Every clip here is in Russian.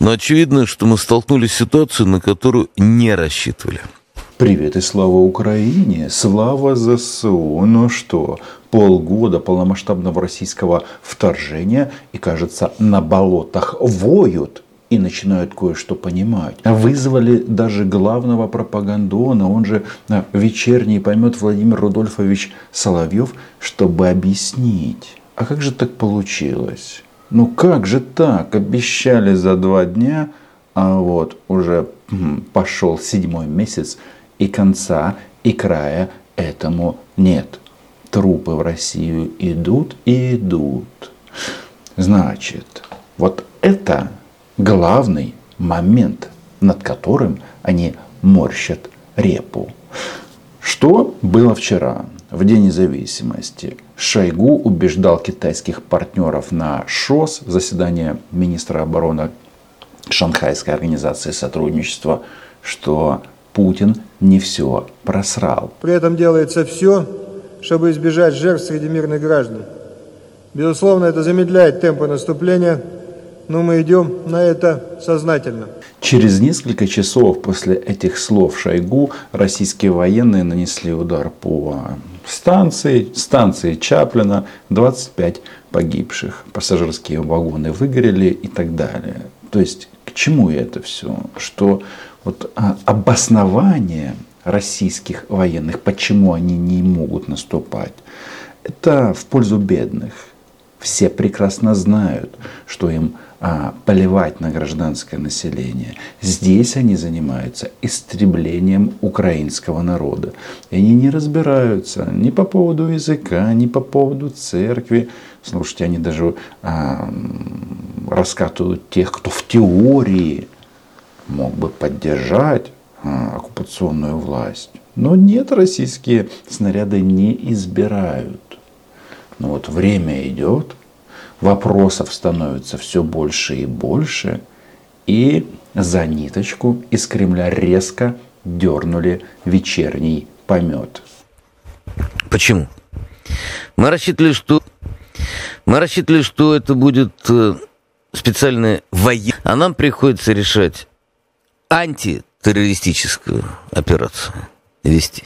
Но очевидно, что мы столкнулись с ситуацией, на которую не рассчитывали. Привет и слава Украине, слава ЗСУ. Ну что, полгода полномасштабного российского вторжения и, кажется, на болотах воют и начинают кое-что понимать. Вызвали даже главного пропагандона, он же а, вечерний поймет Владимир Рудольфович Соловьев, чтобы объяснить. А как же так получилось? Ну как же так? Обещали за два дня, а вот уже пошел седьмой месяц, и конца, и края этому нет. Трупы в Россию идут и идут. Значит, вот это главный момент, над которым они морщат репу. Что было вчера, в День независимости? Шойгу убеждал китайских партнеров на ШОС, заседание министра обороны Шанхайской организации сотрудничества, что Путин не все просрал. При этом делается все, чтобы избежать жертв среди мирных граждан. Безусловно, это замедляет темпы наступления, но мы идем на это сознательно. Через несколько часов после этих слов Шойгу российские военные нанесли удар по станции, станции Чаплина, 25 погибших, пассажирские вагоны выгорели и так далее. То есть к чему это все? Что вот а, обоснование российских военных, почему они не могут наступать, это в пользу бедных. Все прекрасно знают, что им а, поливать на гражданское население. Здесь они занимаются истреблением украинского народа. И они не разбираются ни по поводу языка, ни по поводу церкви. Слушайте, они даже а, раскатывают тех, кто в теории мог бы поддержать а, оккупационную власть. Но нет, российские снаряды не избирают. Но вот время идет, вопросов становится все больше и больше, и за ниточку из Кремля резко дернули вечерний помет. Почему? Мы рассчитывали, что мы рассчитывали, что это будет э, специальная военная, а нам приходится решать антитеррористическую операцию вести.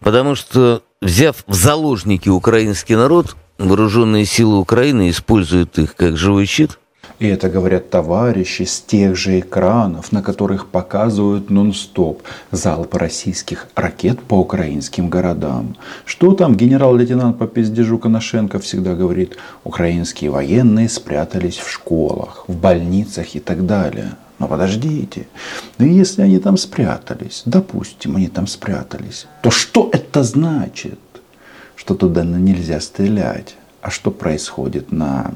Потому что, взяв в заложники украинский народ, вооруженные силы Украины используют их как живой щит. И это говорят товарищи с тех же экранов, на которых показывают нон-стоп залпы российских ракет по украинским городам. Что там генерал-лейтенант по пиздежу Коношенко всегда говорит, украинские военные спрятались в школах, в больницах и так далее. Но подождите, ну если они там спрятались, допустим, они там спрятались, то что это значит? Что туда нельзя стрелять. А что происходит на,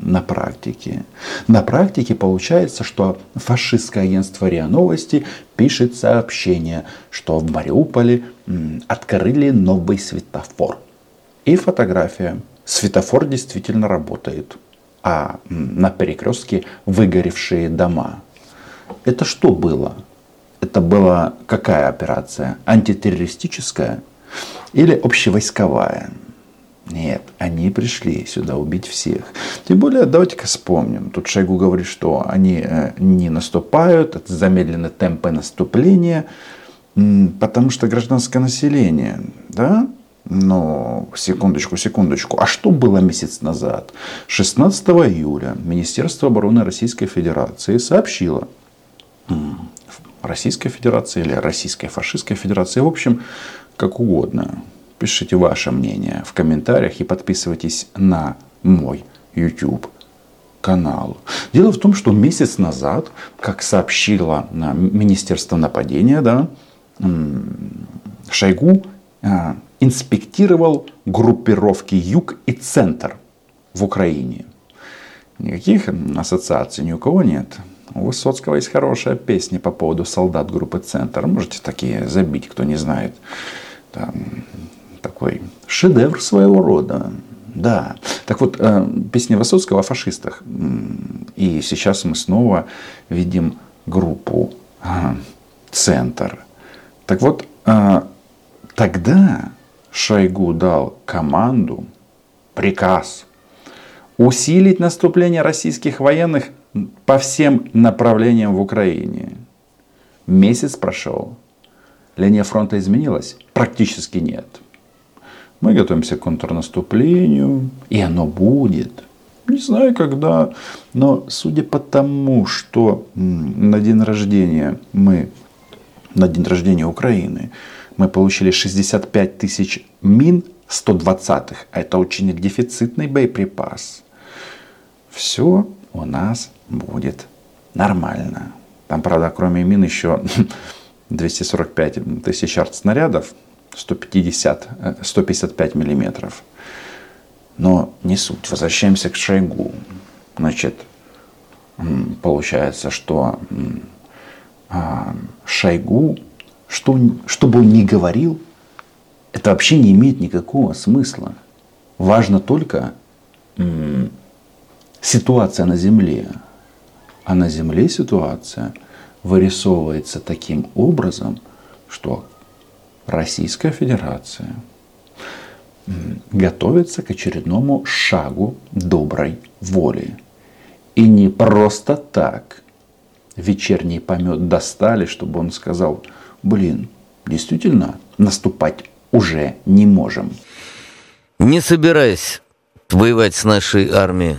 на практике? На практике получается, что фашистское агентство РИА Новости пишет сообщение, что в Мариуполе открыли новый светофор. И фотография. Светофор действительно работает. А на перекрестке выгоревшие дома. Это что было? Это была какая операция? Антитеррористическая или общевойсковая? Нет, они пришли сюда убить всех. Тем более, давайте-ка вспомним. Тут Шойгу говорит, что они э, не наступают, это замедлены темпы наступления, потому что гражданское население, да, но секундочку, секундочку. А что было месяц назад? 16 июля Министерство обороны Российской Федерации сообщило, Российской Федерации или Российской фашистской Федерации. В общем, как угодно. Пишите ваше мнение в комментариях и подписывайтесь на мой YouTube канал. Дело в том, что месяц назад, как сообщило Министерство нападения, да, Шойгу а, инспектировал группировки Юг и Центр в Украине. Никаких ассоциаций ни у кого нет. У Высоцкого есть хорошая песня по поводу солдат группы «Центр». Можете такие забить, кто не знает. Там, такой шедевр своего рода. Да. Так вот, э, песня Высоцкого о фашистах. И сейчас мы снова видим группу «Центр». Так вот, э, тогда Шойгу дал команду, приказ усилить наступление российских военных по всем направлениям в Украине. Месяц прошел. Линия фронта изменилась? Практически нет. Мы готовимся к контрнаступлению, и оно будет. Не знаю когда, но судя по тому, что на день рождения мы, на день рождения Украины, мы получили 65 тысяч мин 120-х, а это очень дефицитный боеприпас. Все у нас будет нормально. Там, правда, кроме мин еще 245 тысяч снарядов, 150, 155 миллиметров. Но не суть. Возвращаемся к Шойгу. Значит, получается, что а, Шойгу, что, что бы он ни говорил, это вообще не имеет никакого смысла. Важно только ситуация на Земле. А на Земле ситуация вырисовывается таким образом, что Российская Федерация готовится к очередному шагу доброй воли. И не просто так вечерний помет достали, чтобы он сказал, блин, действительно, наступать уже не можем. Не собираясь воевать с нашей армией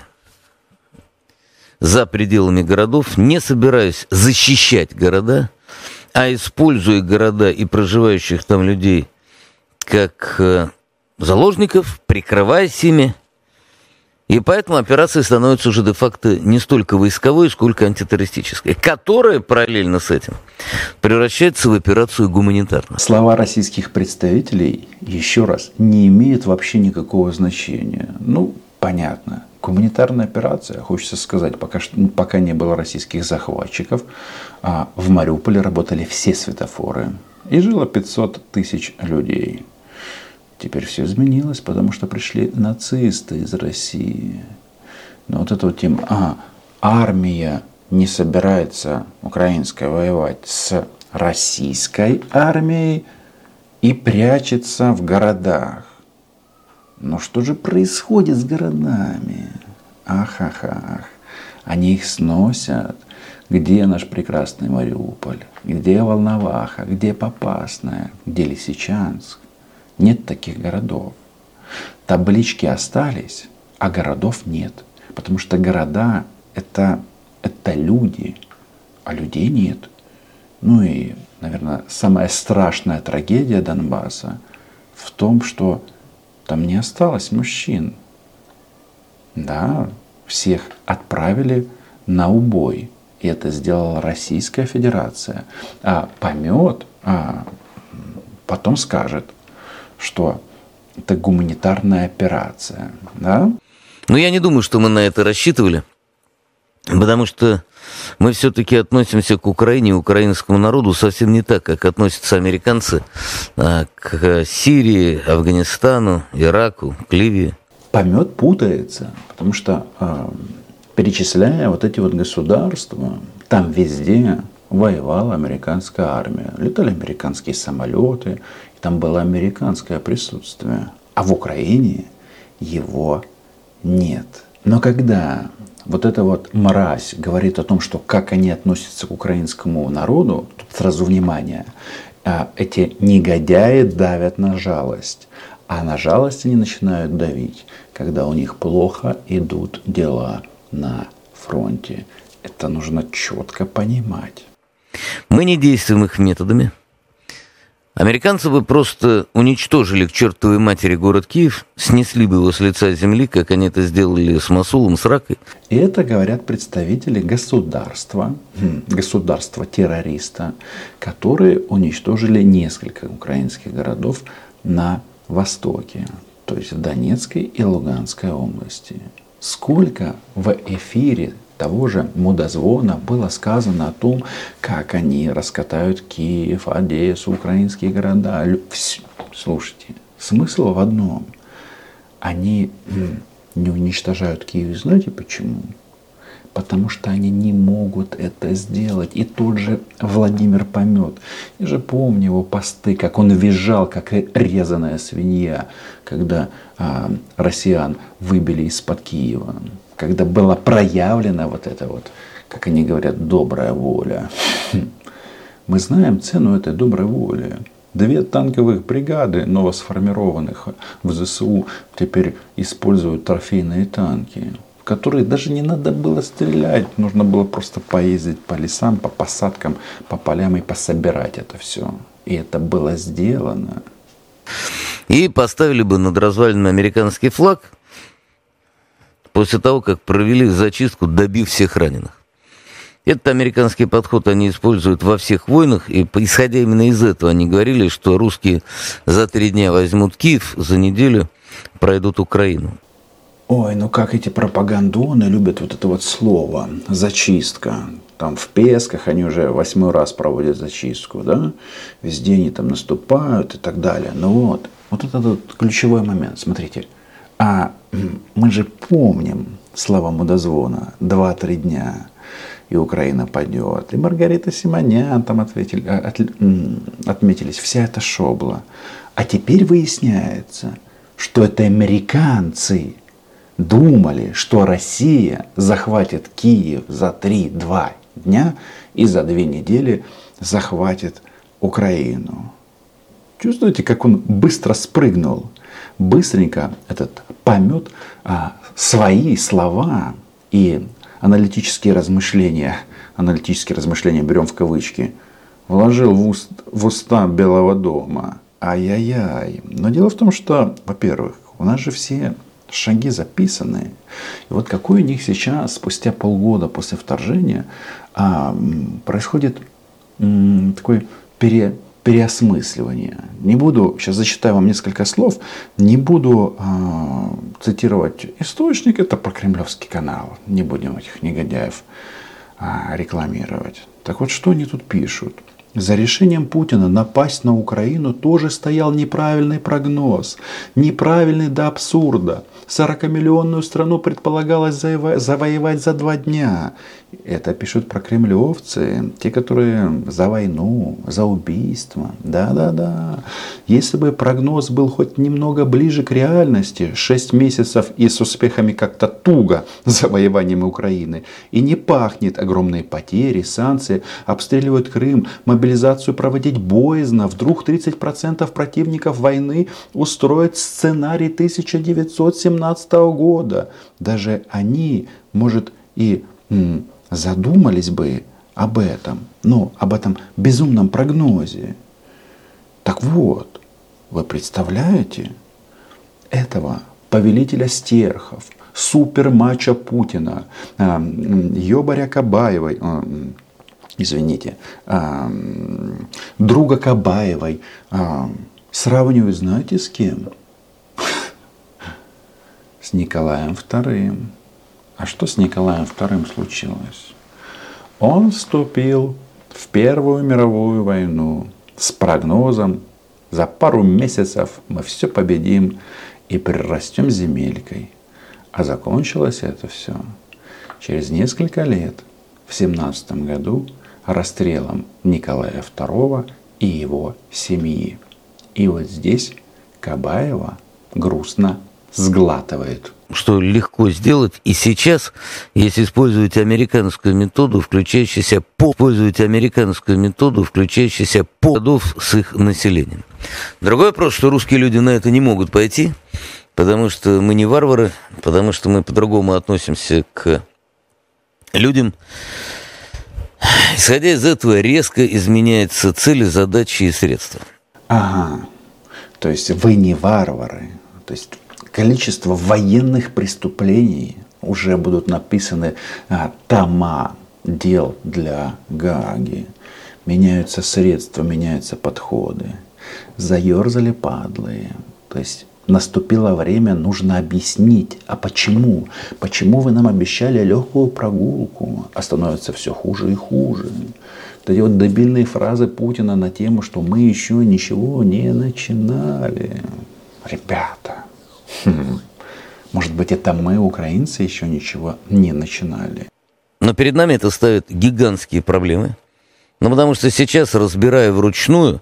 за пределами городов, не собираюсь защищать города, а используя города и проживающих там людей как э, заложников, прикрываясь ими. И поэтому операция становится уже де-факто не столько войсковой, сколько антитеррористической, которая параллельно с этим превращается в операцию гуманитарную. Слова российских представителей, еще раз, не имеют вообще никакого значения. Ну, понятно. Гуманитарная операция, хочется сказать, пока, пока не было российских захватчиков, а в Мариуполе работали все светофоры. И жило 500 тысяч людей. Теперь все изменилось, потому что пришли нацисты из России. Но вот эта вот тема, а, армия не собирается украинская воевать с российской армией и прячется в городах. Но что же происходит с городами? Ах, ах, ах. Они их сносят. Где наш прекрасный Мариуполь? Где Волноваха? Где Попасная? Где Лисичанск? Нет таких городов. Таблички остались, а городов нет. Потому что города это, это люди, а людей нет. Ну и, наверное, самая страшная трагедия Донбасса в том, что там не осталось мужчин. Да, всех отправили на убой. И это сделала Российская Федерация. А помет а, потом скажет – что это гуманитарная операция. Да? Но я не думаю, что мы на это рассчитывали. Потому что мы все-таки относимся к Украине и украинскому народу совсем не так, как относятся американцы а к Сирии, Афганистану, Ираку, к Ливии. Помет путается, потому что а, перечисляя вот эти вот государства, там везде воевала американская армия. Летали американские самолеты, там было американское присутствие. А в Украине его нет. Но когда вот эта вот мразь говорит о том, что как они относятся к украинскому народу, тут сразу внимание, а, эти негодяи давят на жалость. А на жалость они начинают давить, когда у них плохо идут дела на фронте. Это нужно четко понимать. Мы не действуем их методами. Американцы бы просто уничтожили к чертовой матери город Киев, снесли бы его с лица земли, как они это сделали с Масулом, с Ракой. И это говорят представители государства, хм, государства-террориста, которые уничтожили несколько украинских городов на востоке, то есть в Донецкой и Луганской области. Сколько в эфире того же мудозвона было сказано о том, как они раскатают Киев, Одессу, украинские города. Слушайте, смысл в одном. Они не уничтожают Киев. Знаете почему? Потому что они не могут это сделать. И тот же Владимир Помет. Я же помню его посты, как он визжал, как резаная свинья, когда а, россиян выбили из-под Киева. Когда была проявлена вот эта вот, как они говорят, добрая воля. Мы знаем цену этой доброй воли. Две танковых бригады новосформированных в ЗСУ теперь используют трофейные танки, в которые даже не надо было стрелять. Нужно было просто поездить по лесам, по посадкам, по полям и пособирать это все. И это было сделано. И поставили бы над развалинами американский флаг после того, как провели зачистку, добив всех раненых. Этот американский подход они используют во всех войнах, и исходя именно из этого они говорили, что русские за три дня возьмут Киев, за неделю пройдут Украину. Ой, ну как эти пропагандоны любят вот это вот слово «зачистка». Там в Песках они уже восьмой раз проводят зачистку, да? Везде они там наступают и так далее. Ну вот, вот это вот ключевой момент, смотрите. А мы же помним слова Мудозвона «два-три дня» и Украина падет. И Маргарита Симонян там ответили, а, от, отметились. Вся эта шобла. А теперь выясняется, что это американцы думали, что Россия захватит Киев за 3-2 дня и за две недели захватит Украину. Чувствуете, как он быстро спрыгнул? Быстренько этот помет а, свои слова и аналитические размышления, аналитические размышления берем в кавычки, вложил в, уст, в уста Белого дома. Ай-яй-яй. Но дело в том, что, во-первых, у нас же все шаги записаны. И вот какой у них сейчас, спустя полгода после вторжения, а, происходит такой пере, переосмысливание. Не буду, сейчас зачитаю вам несколько слов, не буду э, цитировать источник, это про кремлевский канал, не будем этих негодяев э, рекламировать. Так вот, что они тут пишут? За решением Путина напасть на Украину тоже стоял неправильный прогноз. Неправильный до абсурда. 40-миллионную страну предполагалось завоевать за два дня. Это пишут про кремлевцы, те, которые за войну, за убийство. Да-да-да. Если бы прогноз был хоть немного ближе к реальности, 6 месяцев и с успехами как-то туго завоеванием Украины, и не пахнет огромные потери, санкции, обстреливают Крым, мобилизацию проводить боязно, вдруг 30% противников войны устроят сценарий 1917 года. Даже они, может, и задумались бы об этом, ну, об этом безумном прогнозе. Так вот, вы представляете этого повелителя стерхов, супермача Путина, а, Йобаря Кабаевой, а, извините, друга Кабаевой, сравнивают, знаете, с кем? С Николаем II. А что с Николаем II случилось? Он вступил в Первую мировую войну с прогнозом за пару месяцев мы все победим и прирастем земелькой. А закончилось это все через несколько лет, в 17 году, расстрелом Николая II и его семьи. И вот здесь Кабаева грустно сглатывает что легко сделать. И сейчас, если использовать американскую методу, включающуюся по использовать американскую методу, включающуюся по годов с их населением. Другой вопрос, что русские люди на это не могут пойти, потому что мы не варвары, потому что мы по-другому относимся к людям. Исходя из этого, резко изменяются цели, задачи и средства. Ага. То есть вы не варвары. То есть количество военных преступлений уже будут написаны а, тома дел для Гааги. Меняются средства, меняются подходы. Заерзали падлые. То есть наступило время, нужно объяснить, а почему? Почему вы нам обещали легкую прогулку, а становится все хуже и хуже? Вот эти вот дебильные фразы Путина на тему, что мы еще ничего не начинали. Ребята, Хм. Может быть, это мы, украинцы, еще ничего не начинали. Но перед нами это ставит гигантские проблемы. Ну, потому что сейчас, разбирая вручную,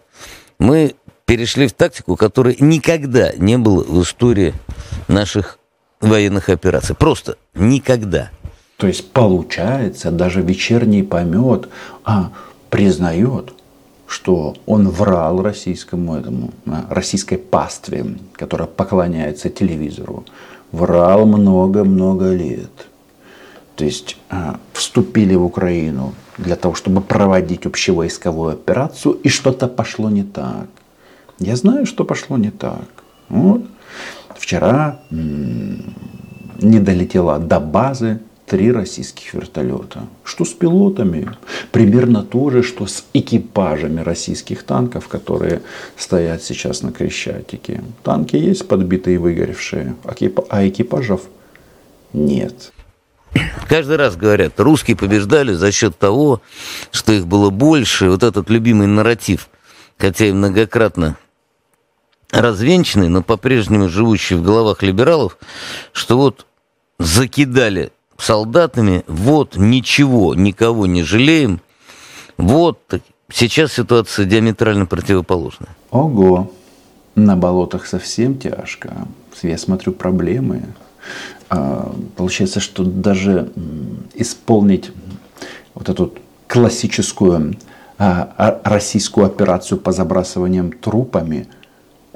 мы перешли в тактику, которой никогда не было в истории наших военных операций. Просто никогда. То есть получается, даже вечерний помет а, признает, что он врал российскому этому, а, российской пастве, которая поклоняется телевизору. Врал много-много лет. То есть а, вступили в Украину для того, чтобы проводить общевойсковую операцию, и что-то пошло не так. Я знаю, что пошло не так. Вот. Вчера не долетела до базы три российских вертолета. Что с пилотами? Примерно то же, что с экипажами российских танков, которые стоят сейчас на Крещатике. Танки есть подбитые и выгоревшие, а экипажев нет. Каждый раз говорят, русские побеждали за счет того, что их было больше. Вот этот любимый нарратив, хотя и многократно развенчанный, но по-прежнему живущий в головах либералов, что вот закидали солдатами, вот ничего, никого не жалеем, вот сейчас ситуация диаметрально противоположная. Ого, на болотах совсем тяжко. Я смотрю проблемы. А, получается, что даже исполнить вот эту классическую а, а, российскую операцию по забрасываниям трупами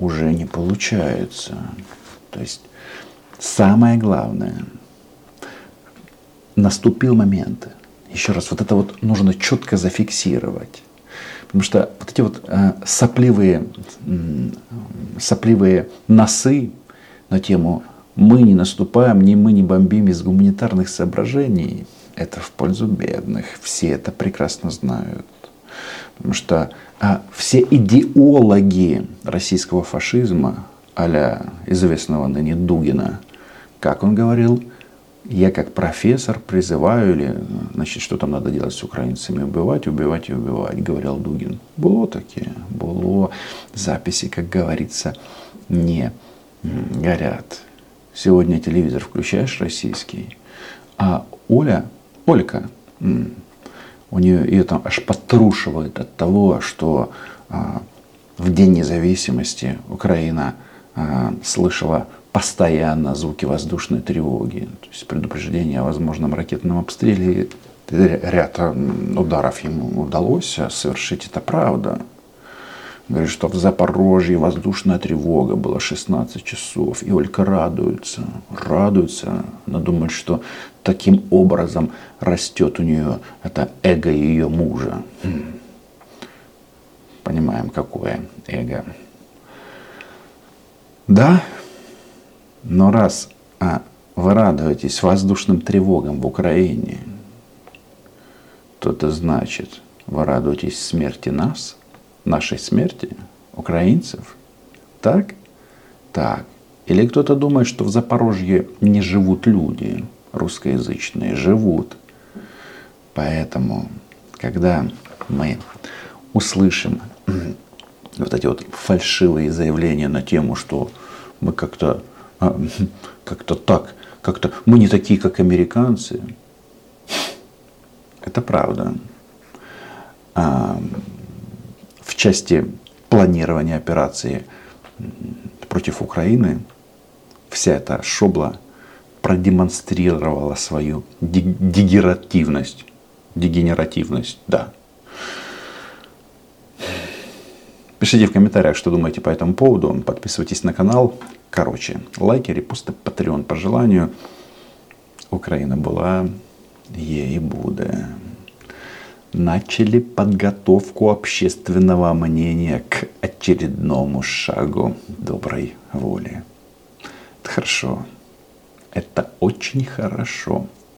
уже не получается. То есть самое главное, наступил момент. Еще раз, вот это вот нужно четко зафиксировать. Потому что вот эти вот э, сопливые, сопливые носы на тему мы не наступаем, ни мы не бомбим из гуманитарных соображений. Это в пользу бедных. Все это прекрасно знают. Потому что все идеологи российского фашизма, а известного ныне Дугина, как он говорил, я как профессор призываю, или, значит, что там надо делать с украинцами, убивать, убивать и убивать, говорил Дугин. Было такие, было записи, как говорится, не горят. Сегодня телевизор включаешь российский, а Оля, Олька, у нее ее там аж потрушивает от того, что а, в День независимости Украина а, слышала постоянно звуки воздушной тревоги, то есть предупреждение о возможном ракетном обстреле. Ряд ударов ему удалось совершить, это правда. Говорит, что в Запорожье воздушная тревога была 16 часов. И Олька радуется, радуется. Она думает, что таким образом растет у нее это эго ее мужа. Понимаем, какое эго. Да, но раз а, вы радуетесь воздушным тревогам в Украине, то это значит, вы радуетесь смерти нас – нашей смерти, украинцев? Так? Так. Или кто-то думает, что в Запорожье не живут люди русскоязычные? Живут. Поэтому, когда мы услышим вот эти вот фальшивые заявления на тему, что мы как-то а, как-то так, как-то мы не такие, как американцы. Это правда. Части планирования операции против Украины вся эта шобла продемонстрировала свою дегенеративность. Дегенеративность, да. Пишите в комментариях, что думаете по этому поводу. Подписывайтесь на канал. Короче, лайки, репосты, патреон по желанию. Украина была, ей будет начали подготовку общественного мнения к очередному шагу доброй воли. Это хорошо. Это очень хорошо.